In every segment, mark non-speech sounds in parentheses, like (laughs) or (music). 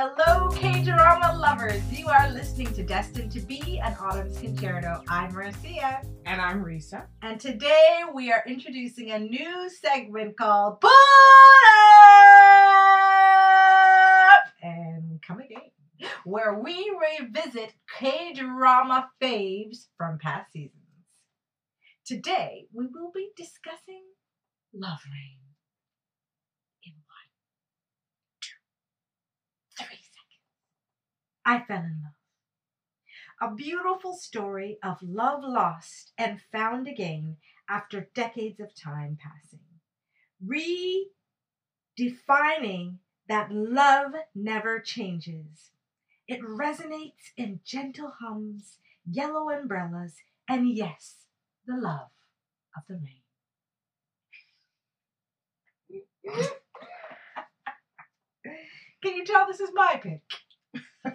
Hello, K drama lovers. You are listening to Destined to Be an Autumn's Concerto. I'm Marcia. And I'm Risa. And today we are introducing a new segment called Pull Up! And come again, where we revisit K drama faves from past seasons. Today we will be discussing Love Rain. In one, two, three seconds. I fell in love. A beautiful story of love lost and found again after decades of time passing. Redefining that love never changes. It resonates in gentle hums, yellow umbrellas, and yes, the love of the rain. (laughs) Can you tell this is my pick?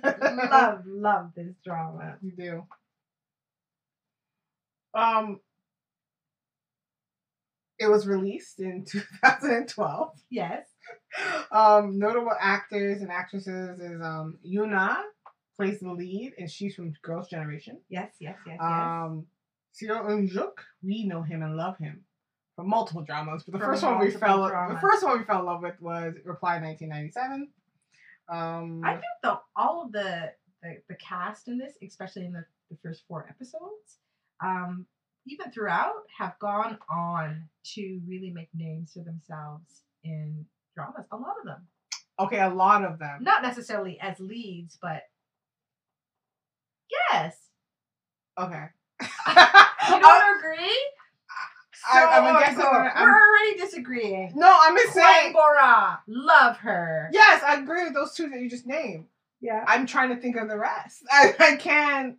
(laughs) love, love this drama. You do. Um, it was released in (laughs) 2012. Yes. Um, notable actors and actresses is um Yoona plays the lead, and she's from Girls' Generation. Yes, yes, yes, yes. Um, Seo In-guk, we know him and love him from multiple dramas, but the From first one we fell the first one we fell in love with was Reply 1997. Um, I think the all of the, the the cast in this, especially in the, the first four episodes, um, even throughout, have gone on to really make names for themselves in dramas. A lot of them, okay, a lot of them. not necessarily as leads, but yes. Okay. (laughs) You don't (laughs) agree? I, I'm So, guessing. so, I'm- we're already disagreeing. no, I'm just saying. Bora, love her. Yes, I agree with those two that you just named. Yeah. I'm trying to think of the rest. (laughs) I, I can't.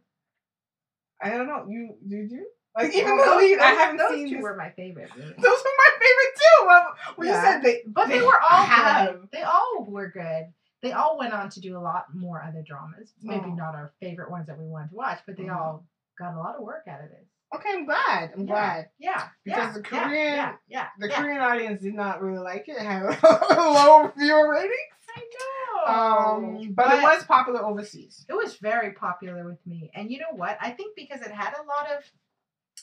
I don't know. You did you like even Well, the those- lead? I haven't those seen two this. were my favorite. Really. Those were my favorite too. Well, when Yeah. you said they, But they, they were all good. They all were good. They all went on to do a lot more other dramas. Maybe Oh. not our favorite ones that we wanted to watch, but they Mhm. all got a lot of work out of it. Okay, I'm glad. I'm Yeah. glad Yeah. Because yeah, the Korean- Yeah. Yeah. the. Korean audience did not really like it. It (laughs) had a low viewer rating. I know. Um, but, it was popular overseas. it was very popular with me. And you know what? I think because it had a lot of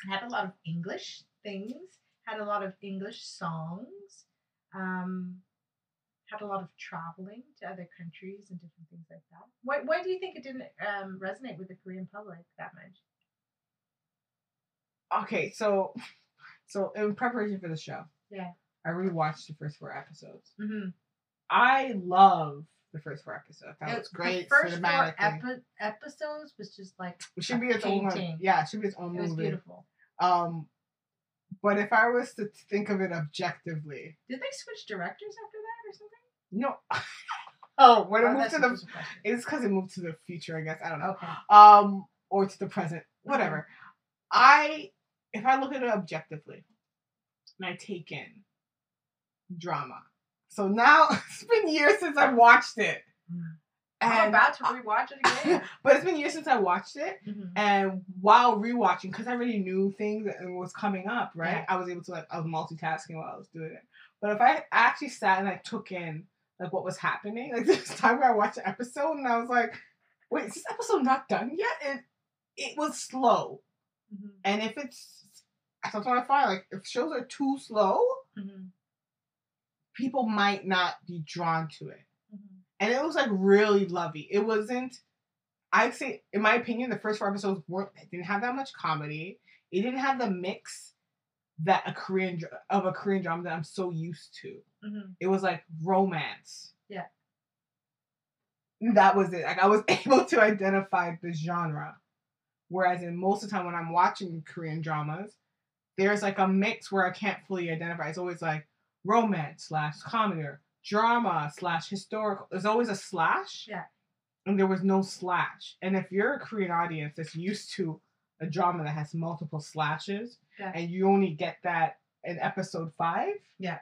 had a lot of English things, had a lot of English songs, um, had a lot of traveling to other countries and different things like that. Why why do you think it didn't um, resonate with the Korean public that much? Okay, so so in preparation for the show, Yeah. I rewatched the first four episodes. Mm-hmm. I love the first four episodes. That was great. The first four epi- episodes was just like it should be its own. painting. Yeah, it should be its own it was beautiful. Um, but if I was to think of it objectively, Did they switch directors after that or something? no. (laughs) oh, (laughs) when it Oh, moved to the, just a question. it's because it moved to the future. I guess I don't know. Okay. Um, or to the present, whatever. I, if I look at it objectively, and I take in drama. So now (laughs) it's been years since I've watched it, Mm. I'm about to rewatch it again. (laughs) but it's been years since I watched it. Mhm. And while rewatching, because I already knew things that was coming up, right? Yeah. I was able to like I was multitasking while I was doing it. But if I actually sat and I took in like what was happening, like (laughs) this time where I watched the episode and I was like, wait, is this episode not done yet? It it was slow. Mhm. And if it's sometimes I find like if shows are too slow, Mhm. people might not be drawn to it. Mhm. And it was like really lovey. It wasn't. I'd say, in my opinion, the first four episodes weren't didn't have that much comedy. It didn't have the mix that a Korean of a Korean drama that I'm so used to. Mhm. It was like romance. Yeah. That was it. Like I was (laughs) able to identify the genre. Whereas in most of the time when I'm watching Korean dramas, there's like a mix where I can't fully identify. It's always like romance slash comedy or drama slash historical. There's always a slash. Yeah. And there was no slash. And if you're a Korean audience that's used to a drama that has multiple slashes, Yeah. and you only get that in episode five, Yeah.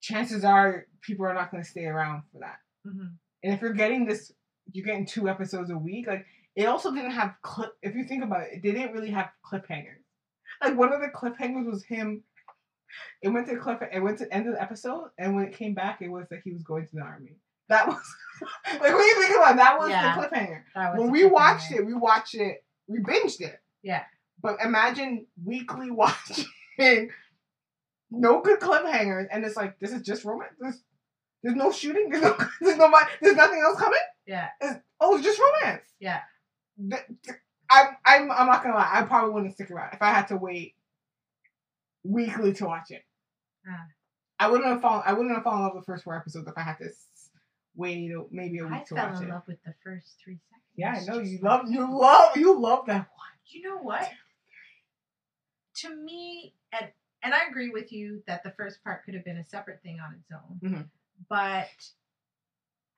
chances are people are not going to stay around for that. Mhm. And if you're getting this, you're getting two episodes a week. Like it also didn't have clip. If you think about it, they didn't really have cliffhangers. Like one of the cliffhangers was him. It went to cliff. It went to the end of the episode, and when it came back, it was that he was going to the army. That was (laughs) like when you think about that was Yeah. the cliffhanger. Was When the we watched it, we watched it, we binged it. Yeah. But imagine weekly (laughs) watching no good cliffhangers, and it's like this is just romance. There's, there's no shooting. There's no. (laughs) There's nobody. There's nothing else coming. Yeah. It's, oh, it's just romance. Yeah. Th- th- I'm. I'm. I'm not gonna lie. I probably wouldn't stick around if I had to wait weekly to watch it. Ah. I wouldn't have fallen. I wouldn't have fallen in love with the first four episodes if I had to wait maybe a week I to fell watch in it. love with the first three seconds. Yeah, I know you love. You love. You love that one. You know what? To me, and and I agree with you that the first part could have been a separate thing on its own, Mhm. but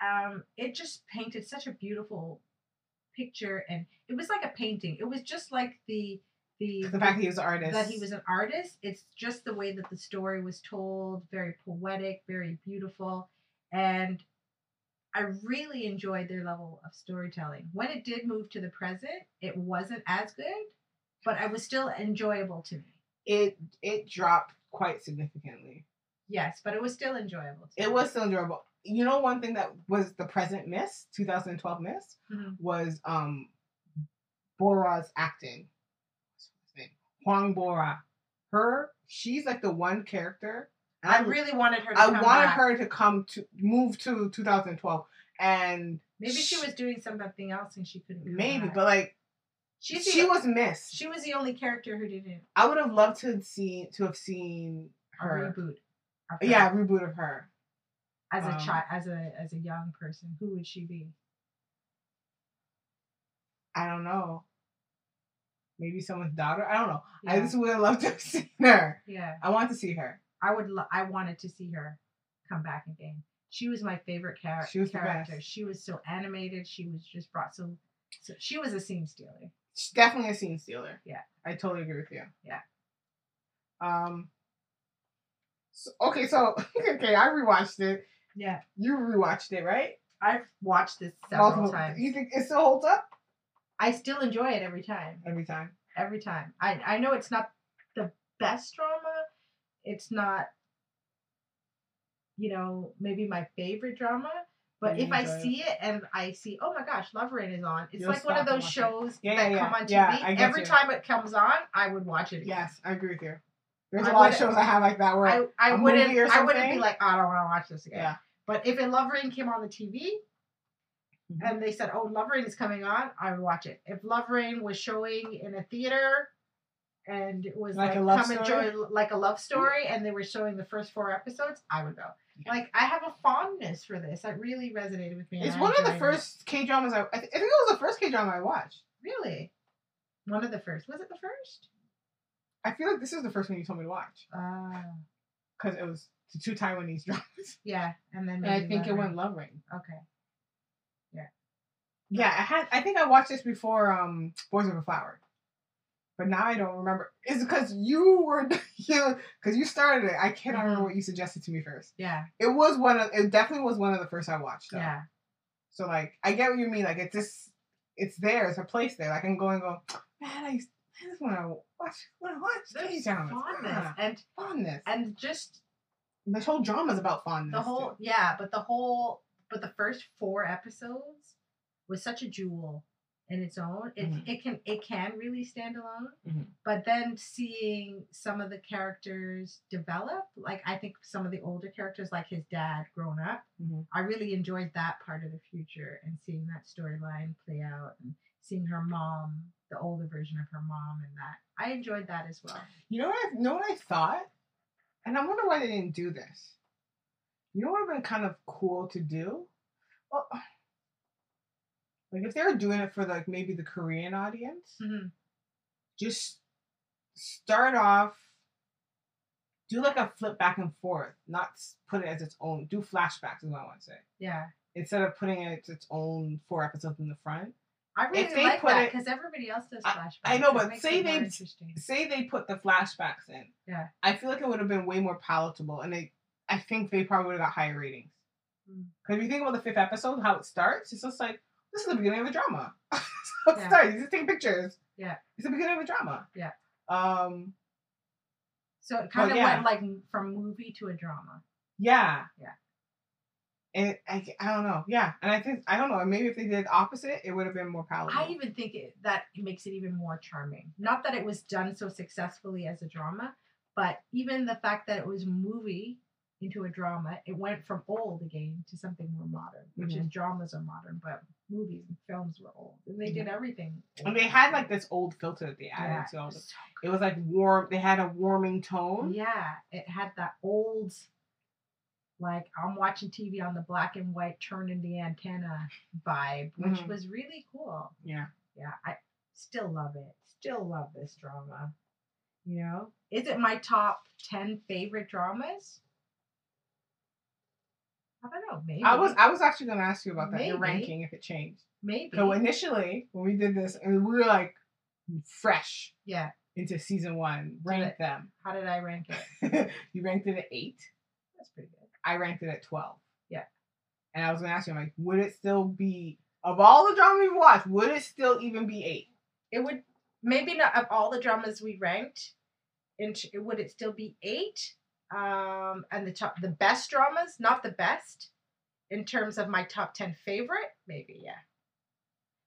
um, it just painted such a beautiful picture, and it was like a painting. It was just like the the The fact that he was an artist. that he was an artist. It's just the way that the story was told, very poetic, very beautiful, and I really enjoyed their level of storytelling. When it did move to the present, it wasn't as good, but it was still enjoyable to me. It it dropped quite significantly. Yes, but it was still enjoyable. To It me. was still enjoyable. You know, one thing that was the present miss, 2012 miss, Mhm. was um Bora's acting. What's his name? Hwang Bora. Her, she's like the one character. and I really wanted her. To I come wanted back. her to come to move to 2012, and Maybe she was doing something else and she couldn't. maybe, back. but like she's she the, was missed. She was the only character who didn't I would have loved to see to have seen a her. reboot. of her. Yeah, reboot of her. As a um, child, as a as a young person, who would she be? I don't know. Maybe someone's daughter. I don't know. I just would have loved to (laughs) have seen her. Yeah, I want to see her. I would. Lo- I wanted to see her come back again. She was my favorite char- She was the character. best. She was so animated. She was just brought so. so she was a scene stealer. She's definitely a scene stealer. Yeah. I totally agree with you. Yeah. Um. So, okay, so (laughs) okay, I rewatched it. Yeah, You rewatched it, right? I've watched this several Multiple- times. You think it still holds up I still enjoy it every time. every time? Every time. I I know it's not the best drama. It's not. You know, maybe my favorite drama. But You if I enjoy it. see it and I see, oh my gosh, Love Rain is on. It's You'll like one of those shows Yeah, that yeah, come on TV. Yeah, I Every you. time it comes on, I would watch it. Again. Yes, I agree with you. There's I a lot of shows I have like that where I, wouldn't movie or I wouldn't be like, oh, I don't want to watch this again. yeah. But if a Love Rain came on the TV Mhm. and they said, "Oh, Love Rain is coming on," I would watch it. If Love Rain was showing in a theater and it was Like like, a love come story? enjoy like a love story, and they were showing the first four episodes, I would go. Yeah. Like I have a fondness for this. That really resonated with me. It's one of the first K dramas I, I think it was the first K drama I watched. Really, one of the first. Was it the first? I feel like this is the first one you told me to watch Uh, because it was the two Taiwanese (laughs) dramas. yeah, and then And I maybe think it Love went Love Rain. Okay. Yeah, Yeah, I had. I think I watched this before um Boys Over Flower, but now I don't remember. It's because you were (laughs) you because you started it. I cannot remember Mhm. what you suggested to me first. Yeah, It was one of. It definitely was one of the first I watched. Though. yeah. So like, I get what you mean. Like it's just, it's there. It's a place there. Like, I can go and go. Man, I, I just want to watch. Want to watch There's dramas. fondness Ah, and fondness. and just this whole drama is about fondness. the whole too. yeah but the whole but the first four episodes was such a jewel in its own it, Mhm. it can it can really stand alone Mhm. but then seeing some of the characters develop like i think some of the older characters like his dad grown up Mhm. i really enjoyed that part of the future and seeing that storyline play out and seeing her mom the older version of her mom and that i enjoyed that as well You know what? I, know what I thought, and I wonder why they didn't do this. You know what would have been kind of cool to do? Well, like if they were doing it for like maybe the Korean audience, Mhm. just start off. Do like a flip back and forth, not put it as its own. Do flashbacks is what I want to say. yeah Instead of putting it as its own four episodes in the front. I really they like put that because everybody else does flashbacks. I know, but say they- say they put the flashbacks in. Yeah. I feel like it would have been way more palatable, and they, I think they probably would have got higher ratings. Mm. Because if you think about the fifth episode, how it starts, it's just like this is the beginning of the drama. (laughs) so it Yeah. starts. You just take pictures. Yeah. It's the beginning of a drama. Yeah. Um. So it kind of yeah. went like from movie to a drama. Yeah. Yeah. And I, I don't know. Yeah. And I think, I don't know. Maybe if they did opposite, it would have been more palatable. I even think it, that makes it even more charming. Not that it was done so successfully as a drama, but even the fact that it was movie into a drama, it went from old again to something more modern, which is mm-hmm. dramas are modern, but movies and films were old. And they did mm-hmm. everything. and they had like this old filter that they added yeah, to all this. so It was like warm. They had a warming tone. Yeah, it had that old, like I'm watching TV on the black and white, turning the antenna vibe, which Mhm. was really cool. Yeah. Yeah, I still love it. Still love this drama. You know, is it my top ten favorite dramas? I don't know. Maybe I was I was actually gonna ask you about that. Your ranking if it changed. maybe. So initially when we did this and we were like fresh yeah. into season one, rank them. How did I rank it? (laughs) you ranked it at eight. That's pretty good. I ranked it at twelve. Yeah. And I was gonna ask you, I'm like, would it still be of all the dramas we've watched, would it still even be eight? It would maybe not of all the dramas we ranked. Int- would it still be eight? Um, and the top, the best dramas, not the best, in terms of my top ten favorite, maybe yeah.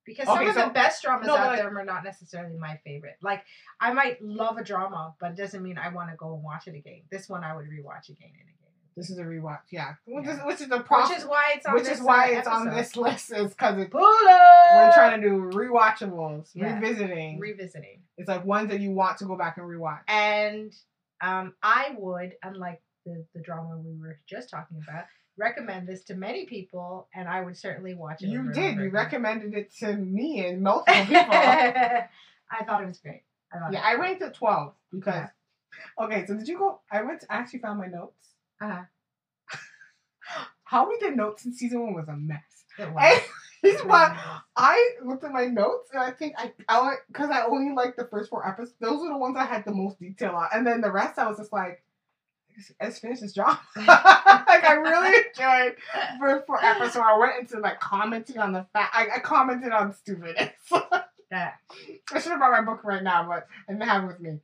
Because some Okay, of so- the best dramas no, out like- there are not necessarily my favorite. Like I might love a drama, but it doesn't mean I want to go and watch it again. This one I would rewatch again and again. This is a rewatch, yeah. Which is which is the problem. Which is why it's on which this, is why uh, it's on this (laughs) list is because it's we're trying to do rewatchables, Yeah. revisiting. revisiting. it's like ones that you want to go back and rewatch. And um, I would, unlike the, the drama we were just talking about, recommend this to many people, and I would certainly watch it. You did. You recommended it to me and (laughs) multiple people. I thought it was great. I yeah, it I ranked it twelve because. Yeah. Okay, so did you go? I went. To, I actually found my notes. Great. Uh-huh. (gasps) How we did notes in season one was a mess. It was. And (laughs) why. I looked at my notes and I think I I because I only liked the first four episodes. Those were the ones I had the most detail on, and then the rest I was just like, let's finish this job. (laughs) like I really (laughs) enjoyed the first four episodes. I went into like commenting on the fact. I, I commented on stupidness. Yeah. I should have brought my book right now, but I didn't have it with me.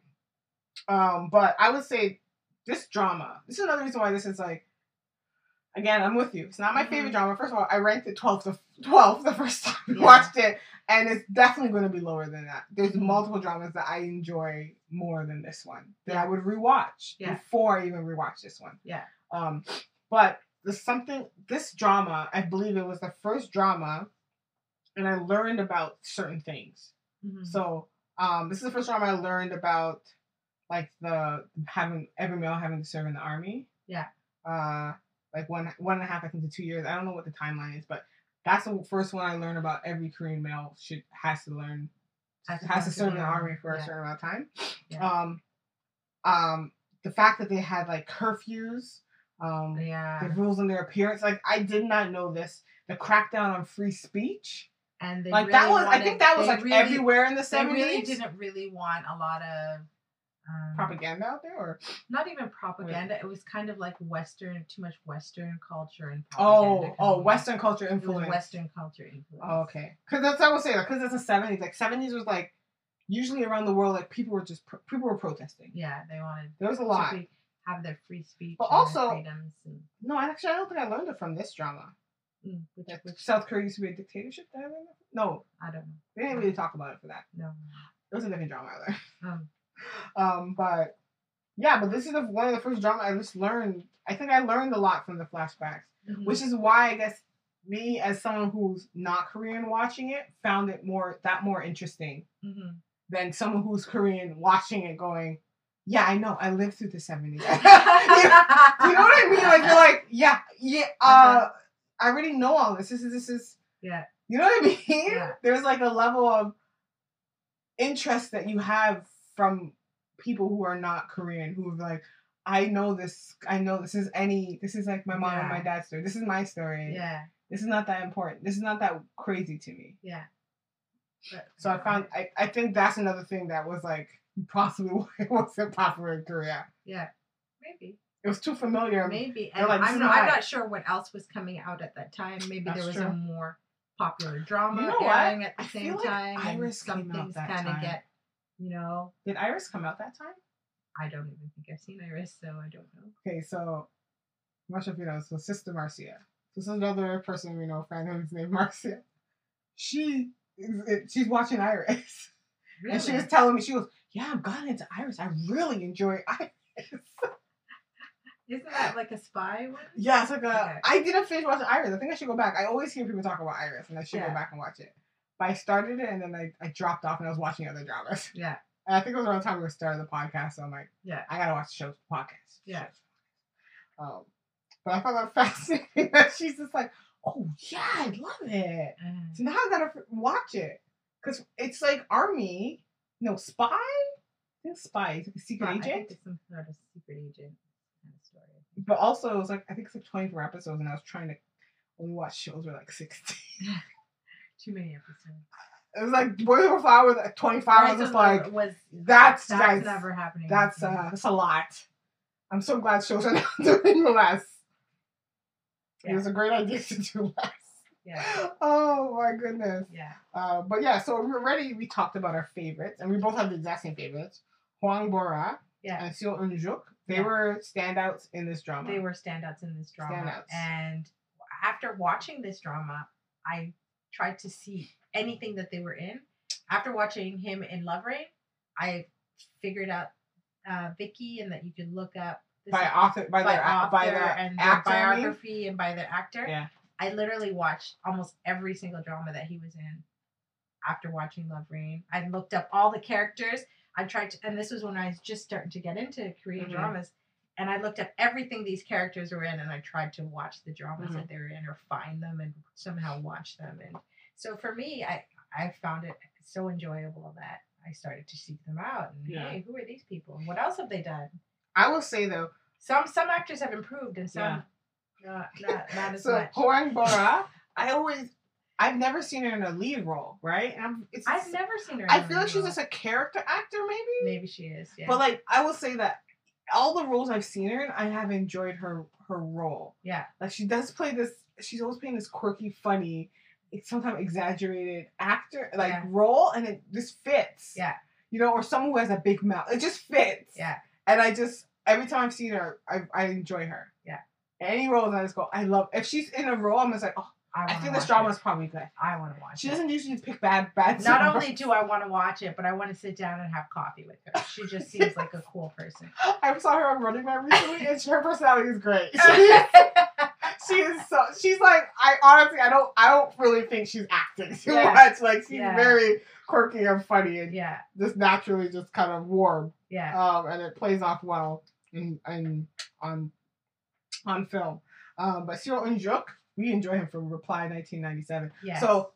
Um, but I would say this drama. This is another reason why this is like. Again, I'm with you. It's not my Mhm. favorite drama. First of all, I ranked it 12 to 12 the (laughs) first time we Yeah. watched it, and it's definitely going to be lower than that. There's Mhm. multiple dramas that I enjoy more than this one that Yeah. I would rewatch Yeah. before I even rewatch this one. Yeah. Um, but there's something. This drama, I believe it was the first drama, and I learned about certain things. Mhm. So um, this is the first time I learned about like the having every male having to serve in the army. Yeah. Uh, like one one and a half I think to two years. I don't know what the timeline is, but that's the first one I learned about. Every Korean male should has to learn Has to has to to serve in the army, for a certain amount of time. Yeah. Um, um, the fact that they had like curfews, um, yeah. the rules on their appearance. Like I did not know this. The crackdown on free speech. And they like really that was. I think that was like really- everywhere in the They seventies. really didn't really want a lot of um, propaganda out there, or not even propaganda. It was kind of like Western, too much Western culture and oh, propaganda. oh. Western culture It was influence. Western culture influence. Oh, okay, because that's I was saying. Because it's the seventies. Like seventies was like usually around the world, like people were just people were protesting. Yeah, they wanted There was a lot. have their free speech, But also- freedoms, and No, actually, I don't think I learned it from this drama. mm, which, which South Korea used to be a dictatorship. I that? No, I don't know. they didn't really talk about it for that. No, It was a different drama either. um, Um, but yeah, but this is the, one of the first drama I just learned. I think I learned a lot from the flashbacks, mhm. which is why I guess me as someone who's not Korean watching it found it more that more interesting Mhm. than someone who's Korean watching it going, yeah, I know, I lived through the 70s. (laughs) you, (laughs) know, you know what I mean? Like you're like, yeah, yeah, uh, Uh-huh. I already know all this. This is this is yeah, you know what I mean? Yeah. (laughs) There's like a level of interest that you have from people who are not Korean who are like, I know this. I know this is any. This is like my mom and my dad's story. This is my story. yeah, This is not that important. This is not that crazy to me. yeah. But- So I found. I, I think that's another thing that was like (laughs) possibly (laughs) why it wasn't popular in Korea. yeah, maybe. It was too familiar. Maybe. And like, I'm, not, I'm not sure what else was coming out at that time. Maybe That's there was true. a more popular drama You know what? airing at the I same feel like time. Iris and some things kind of get, you know, Did Iris come out that time? I don't even think I've seen Iris, so I don't know. Okay, so sure if you know. So Sister Marcia This is another person we know, friend who's named (laughs) Marcia. She is, she's watching Iris, Really? and she was telling me she goes, "Yeah, I've gotten into Iris. I really enjoy (laughs) Iris." Isn't that like a spy one? Yeah, it's like a. Okay. I didn't finish watching Iris. I think I should go back. I always hear people talk about Iris, and I should Yeah. go back and watch it. But I started it, and then I, I dropped off, and I was watching other dramas. Yeah. And I think it was around the time we started the podcast, so I'm like, Yeah. I gotta watch the show podcast. Yeah. Um, but I found that (laughs) fascinating that she's just like, oh yeah, I love it. Mhm. So now I gotta watch it because it's like army, no spy. I think spy, it's like a secret think agent. it's some sort of secret agent kind of story. But also, it was like I think it's like 24 episodes, and I was trying to only watch shows with like 16. Too many episodes. It was like Boys Over Flower with like 25. I was just like, was that's- that's guys, never happening. that's uh, that's a lot. I'm so glad shows are (laughs) not doing less. It was a great idea to do (laughs) less. yeah, Oh my goodness. yeah, Uh, but yeah, so we already we talked about our favorites, and we both have the exact same favorites. Hwang Bora yeah. and Seo In-guk. They Yeah. were standouts in this drama. They were standouts in this drama. Standouts. And after watching this drama, I tried to see anything that they were in. After watching him in Love Rain, I figured out uh, Viki and that you could look up this by author by, by their author by their and their actor. I mean. biography and by their actor. Yeah. I literally watched almost every single drama that he was in after watching Love Rain. I looked up all the characters. I tried to, and this was when I was just starting to get into Korean Mhm. dramas. And I looked up everything these characters were in, and I tried to watch the dramas Mhm. that they were in, or find them and somehow watch them. And so for me, I I found it so enjoyable that I started to seek them out. And Yeah. hey, who are these people? And what else have they done? I will say though, Some some actors have improved, and some not, not not as so much. Hwang Bora, (laughs) I always I've never seen her in a lead role, right? And I'm, it's I've never seen her. in feel like she's role. just a character actor, maybe. maybe she is. Yeah. But like I will say that all the roles I've seen her in, I have enjoyed her her role. yeah. Like she does play this. She's always playing this quirky, funny, sometimes exaggerated actor like Yeah. role, and it just fits. Yeah. You know, or someone who has a big mouth. It just fits. Yeah. And I just every time I've seen her, I I enjoy her. Yeah. Any role roles I just go, I love. If she's in a role, I'm just like, oh, I, I think this drama is probably good. I want to watch She it. doesn't usually pick bad bad. Not (laughs) only do I want to watch it, but I want to sit down and have coffee with her. She just (laughs) seems like a cool person. I saw her on Running Man recently, and her personality is great. (laughs) She is, so. She's like I honestly I don't I don't really think she's acting too Yeah. much. Like she's Yeah. very quirky and funny and yeah, just naturally just kind of warm. yeah, Um, and it plays off well in, in on on film. Um, but Seo In-guk, we enjoy him from Reply 1997. yeah. So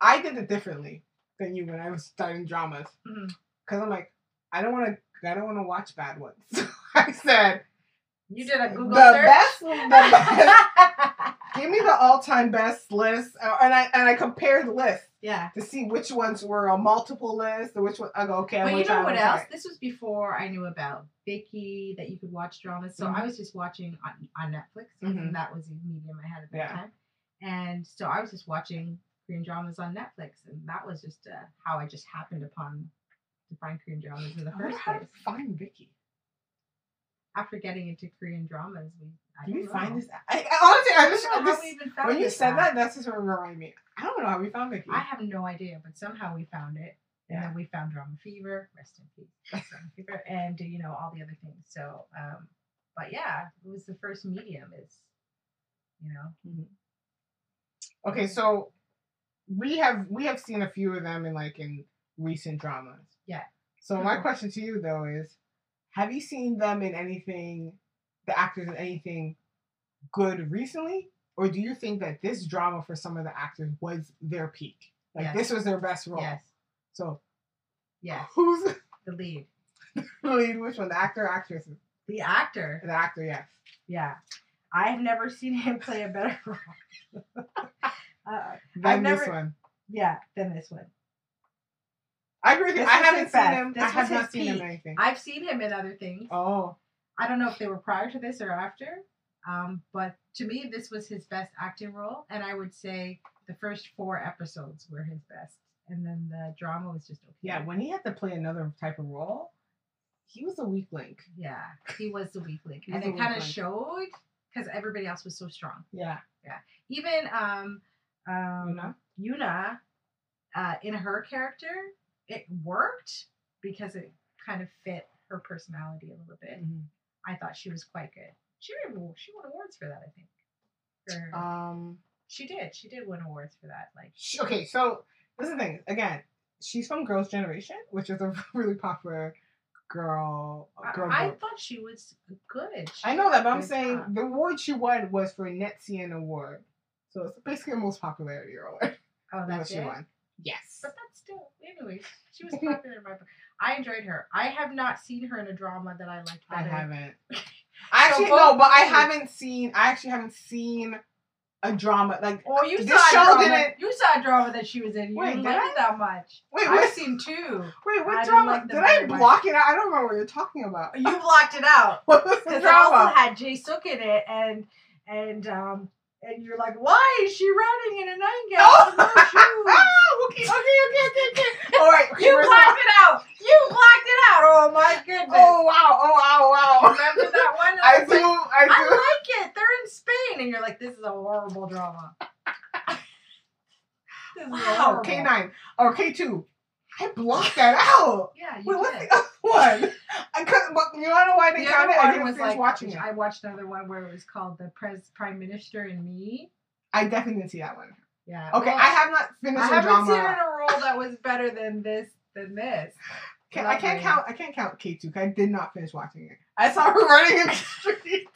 I did it differently than you when I was studying dramas Mhm. because I'm like I don't want to I don't want to watch bad ones. (laughs) So I said you did a Google the search. best the (laughs) best Give me the all-time best list, uh, and I and I compared the list yeah. to see which ones were a multiple list, or which one. I go, okay, I'm But you know what else? time. This was before I knew about Viki that you could watch dramas. So Mhm. I was just watching on, on Netflix, Mhm. and that was the medium I had at that Yeah. time. And so I was just watching Korean dramas on Netflix, and that was just uh, how I just happened upon to find Korean dramas in the first how to place. find Viki. After getting into Korean dramas, we I Do we find this? I, honestly, I just, know I how we even found when you said that, that's just what reminded me. I don't know how we found Viki. I have no idea, but somehow we found it. And then we found Drama Fever, rest in peace, Drama (laughs) Fever, and you know all the other things. So, um, but yeah, it was the first medium. Is you know, Okay, so we have we have seen a few of them in like in recent dramas. Yeah. So my Mhm. question to you though is, have you seen them in anything, the actors in anything good recently, or do you think that this drama for some of the actors was their peak? Like Yes. this was their best role. yes, So yes, who's the lead, (laughs) the lead? Which one? The actor, or actress? the actor. The actor, yes. Yeah, I have never seen him play a better (laughs) role. (laughs) uh, Then never- this one. yeah, than this one. I agree with you. I haven't seen him. This I have not seen him peak. in anything. I've seen him in other things. Oh, I don't know if they were prior to this or after, um, but to me, this was his best acting role, and I would say the first four episodes were his best, and then the drama was just okay. yeah. When he had to play another type of role, he was a weak link. yeah, he was the weak link, and it kind of showed because everybody else was so strong. Yeah. Yeah. Even um, um, Yoona? Yoona, uh, in her character, it worked because it kind of fit her personality a little bit. Mhm. I thought she was quite good. She won, she won awards for that, I think. For, Um. she did. She did win awards for that. Like, sh- Okay, so this is the thing. Again, she's from Girls' Generation, which is a (laughs) really popular girl I, girl I group. thought she was good. She I know that, but I'm saying job. the award she won was for a Netizen Award. So it's basically a most popularity award. Oh, (laughs) that that's she it. won. Yes. But that's still, anyways, she was popular in my book. I enjoyed her. I have not seen her in a drama that I liked I haven't. (laughs) I actually both no, but I haven't seen. I actually haven't seen a drama like. Oh, you This saw a show drama. didn't- You saw a drama that she was in. You Wait, didn't did like I? it that much. Wait, what? I've seen two. Wait, I what didn't drama? like Did I very much. block it out? I don't remember what you're talking about. You blocked it out (laughs) What was the because it also had Jay Sook in it, and and um and you're like, why is she running in a nightgown Oh, with no shoes? okay, okay, okay, okay, okay. All right. You blocked it out. You blocked it out. Oh my goodness. Oh wow! Oh wow! Wow! Remember that one? And I do. like, I I like it. They're in Spain, and you're like, this is a horrible drama. this is Wow, horrible. K nine or K two. I blocked that out. (laughs) Yeah, you Wait, what's the other one? I couldn't. But you wanna know why they The counted? other I didn't was finish like watching it. I watched another one where it was called the Pres Prime Minister and Me. I definitely didn't see that one. Yeah. Okay, well, I have not finished I haven't drama. seen in a role that was better than this than this. (sighs) Can, I can't count. I can't count K two. I did not finish watching it. I saw her (laughs) running in the streets,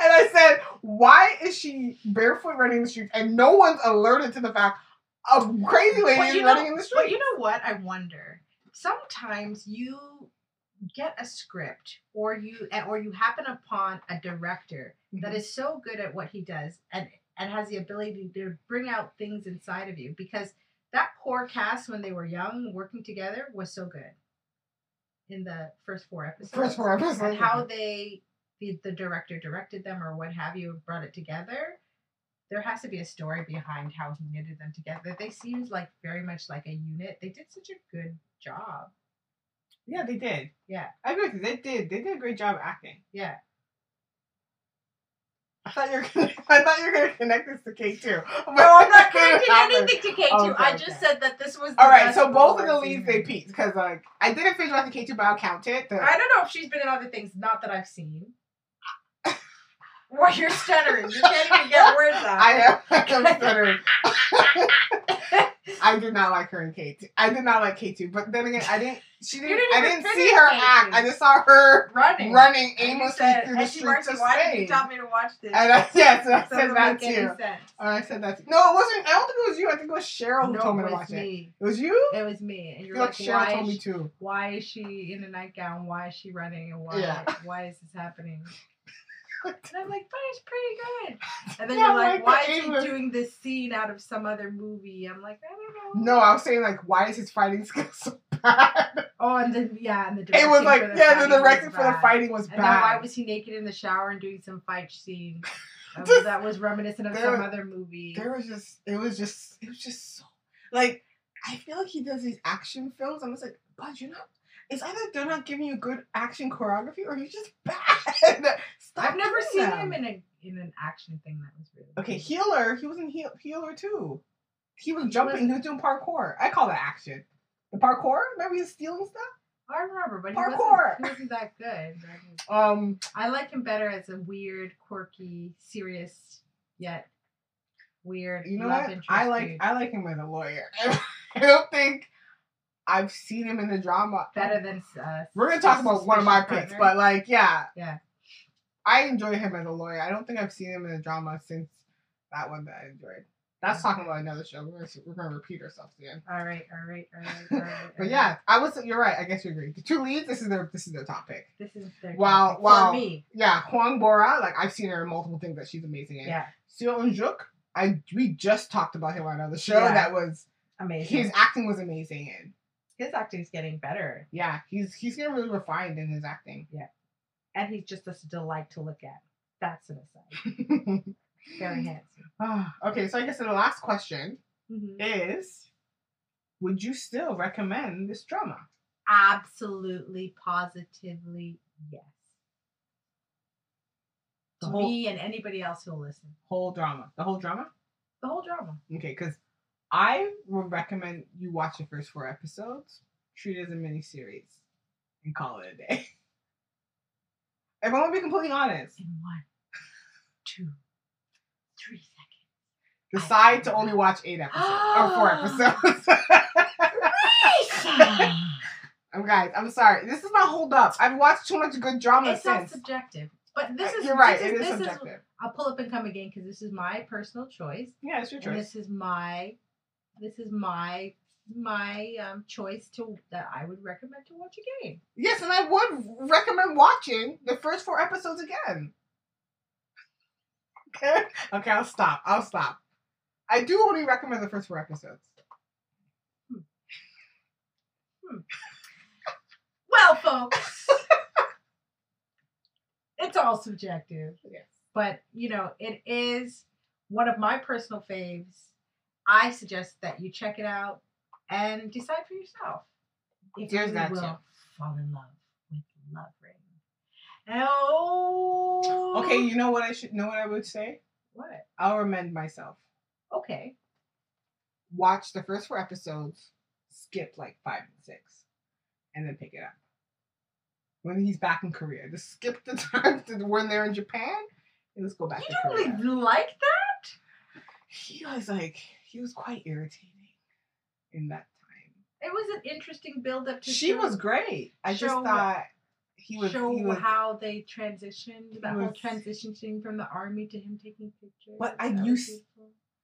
and I said, "Why is she barefoot running in the streets?" And no one's alerted to the fact a crazy lady But you running know- in the But streets. you know what? I wonder. Sometimes you get a script, or you or you happen upon a director that Mhm. is so good at what he does and and has the ability to bring out things inside of you because that core cast when they were young working together was so good in the first four episodes First four episodes. and how they the, the director directed them or what have you brought it together there has to be a story behind how he knitted them together they seemed like very much like a unit they did such a good job Yeah, they did. Yeah. I agree with you. They did. They did a great job acting. yeah I thought you were. Gonna, (laughs) I thought you were gonna connect this to K two. no (laughs) i'm not connecting anything to k2 Okay, i just okay. said that this was the All right, so both of the leads they peaked because like I didn't finish watching K two, but I'll count it. The- I don't know if she's been in other things, not that I've seen. Well, you're stuttering. You can't even get words out. (laughs) I am. I'm stuttering. I did not like her in K two. I did not like K two, but then again, I didn't. She didn't. didn't I didn't see her K2. act. I just saw her running. running aimlessly said, through the streets of why did you tell me to watch this? And I, (laughs) yes, and I It said that too. sense. And I said that too. No, it wasn't. I don't think it was you. I think it was Cheryl who No, told me to watch it. me. It was you. It was me. And you're like, like Cheryl why, told me too. why is she in a nightgown? Why is she running? And why, Yeah. why is this happening? (laughs) And I'm like, but it's pretty good. And then you're like, like why is he English- doing this scene out of some other movie? I'm like, I don't know. No, I was saying like, why is his fighting (laughs) skills so bad? Oh, and then yeah, and the It was like, yeah, the was directing for the fighting was And then why was he naked in the shower and doing some fight scene (laughs) of- Just- that was reminiscent of there- some other movie? There was just, it was just, it was just so, like, I feel like he does these action films. I'm just like, but you know, it's either they're not giving you good action choreography or he's just bad. Stop I've never seen them. him in a in an action thing that was really Okay, healer. He was in heal, healer too. He was jumping. He was doing parkour. I call that action. The parkour. Remember he was stealing stuff. I remember, but he Parkour. wasn't, he wasn't that good. (laughs) Um, I like him better as a weird, quirky, serious yet weird. you know what? I like dude. I like him as a lawyer. (laughs) I don't think I've seen him in the drama. better than. Uh, We're gonna talk about one of my Suspicious picks, Partner. but like, yeah, Yeah. I enjoy him as a lawyer. I don't think I've seen him in a drama since that one that I enjoyed. That's talking about another show. We're gonna, we're gonna repeat ourselves again. all right, all right, all right, all right. (laughs) all But yeah, I was. You're right. I guess you agree. The two leads. This is their. This is their top pick. this is their Wow, topic wow. me. Yeah, Hwang Bora. Like I've seen her in multiple things that she's amazing in. Yeah, Seo In-guk. I we just talked about him on another show. Yeah. That was amazing. his acting was amazing in. his acting's getting better, Yeah, he's he's getting really refined in his acting. And he's just a delight to look at. That's an aside. (laughs) Very handsome. (sighs) Okay, so I guess the last question Mhm. is: Would you still recommend this drama? Absolutely, positively, yes. The to whole me and anybody else who'll listen. whole drama. The whole drama. The whole drama. Okay, because I would recommend you watch the first four episodes, treat it as a mini series, and call it a day. (laughs) If I'm gonna be completely honest, In one, two, three seconds. decide to only watch eight episodes or (gasps) four episodes. I'm (laughs) um, guys, I'm sorry. This is not hold up. I've watched too much good drama it's not since. subjective. But this uh, is You're right. This is, it is subjective. I'll pull up and come again because this is my personal choice. yeah, it's your And choice. this is my this is my my um choice to that I would recommend to watch again. Yes, and I would recommend watching the first four episodes again. (laughs) Okay, okay, I'll stop. I'll stop. I do only recommend the first four episodes. Hmm. Well, folks, (laughs) it's all subjective. Yes. But you know, it is one of my personal faves. I suggest that you check it out and decide for yourself if There's you that will too. fall in love with Love Rain. Oh, Okay, you know what I should know what I would say? What? I'll amend myself. Okay. Watch the first four episodes, skip like five and six, and then pick it up. When he's back in Korea. Just skip the time (laughs) to when they're in Japan and let's go back You to don't really like that? He was like he was quite irritating in that time. It was an interesting build up to She show, was great. I just thought he was show he was how they transitioned that whole was- transition scene from the army to him taking pictures. But I- you s-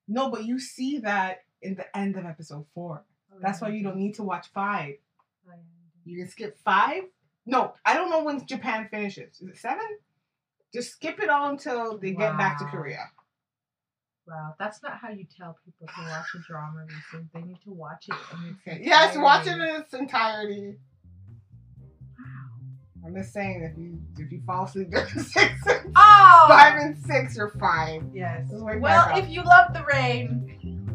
no, but you see that in the end of episode four. Oh, That's why you don't need to watch five. Oh, yeah. You can skip five. No, I don't know when Japan finishes. Is it seven? Just skip it all until they get back to Korea. Wow, that's not how you tell people to watch a drama. Lisa. They need to watch it. In its Okay. Yes, watch it in its entirety. Wow. I'm just saying if you if you fall asleep during (laughs) six and Oh, five and six, you're fine. yes. Well, if you love the rain,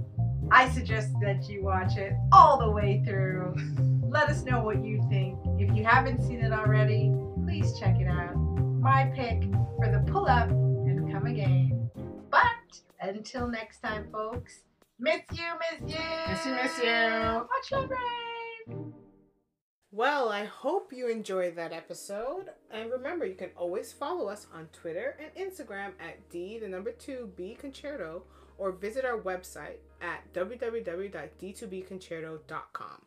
I suggest that you watch it all the way through. Let us know what you think. If you haven't seen it already, please check it out. My pick for the pull up and come again. But until next time, folks, miss you, miss you. Miss you, miss you. Watch Love Rain. Well, I hope you enjoyed that episode. And remember, you can always follow us on Twitter and Instagram at D the number two B Concerto or visit our website at www.d2bconcerto.com.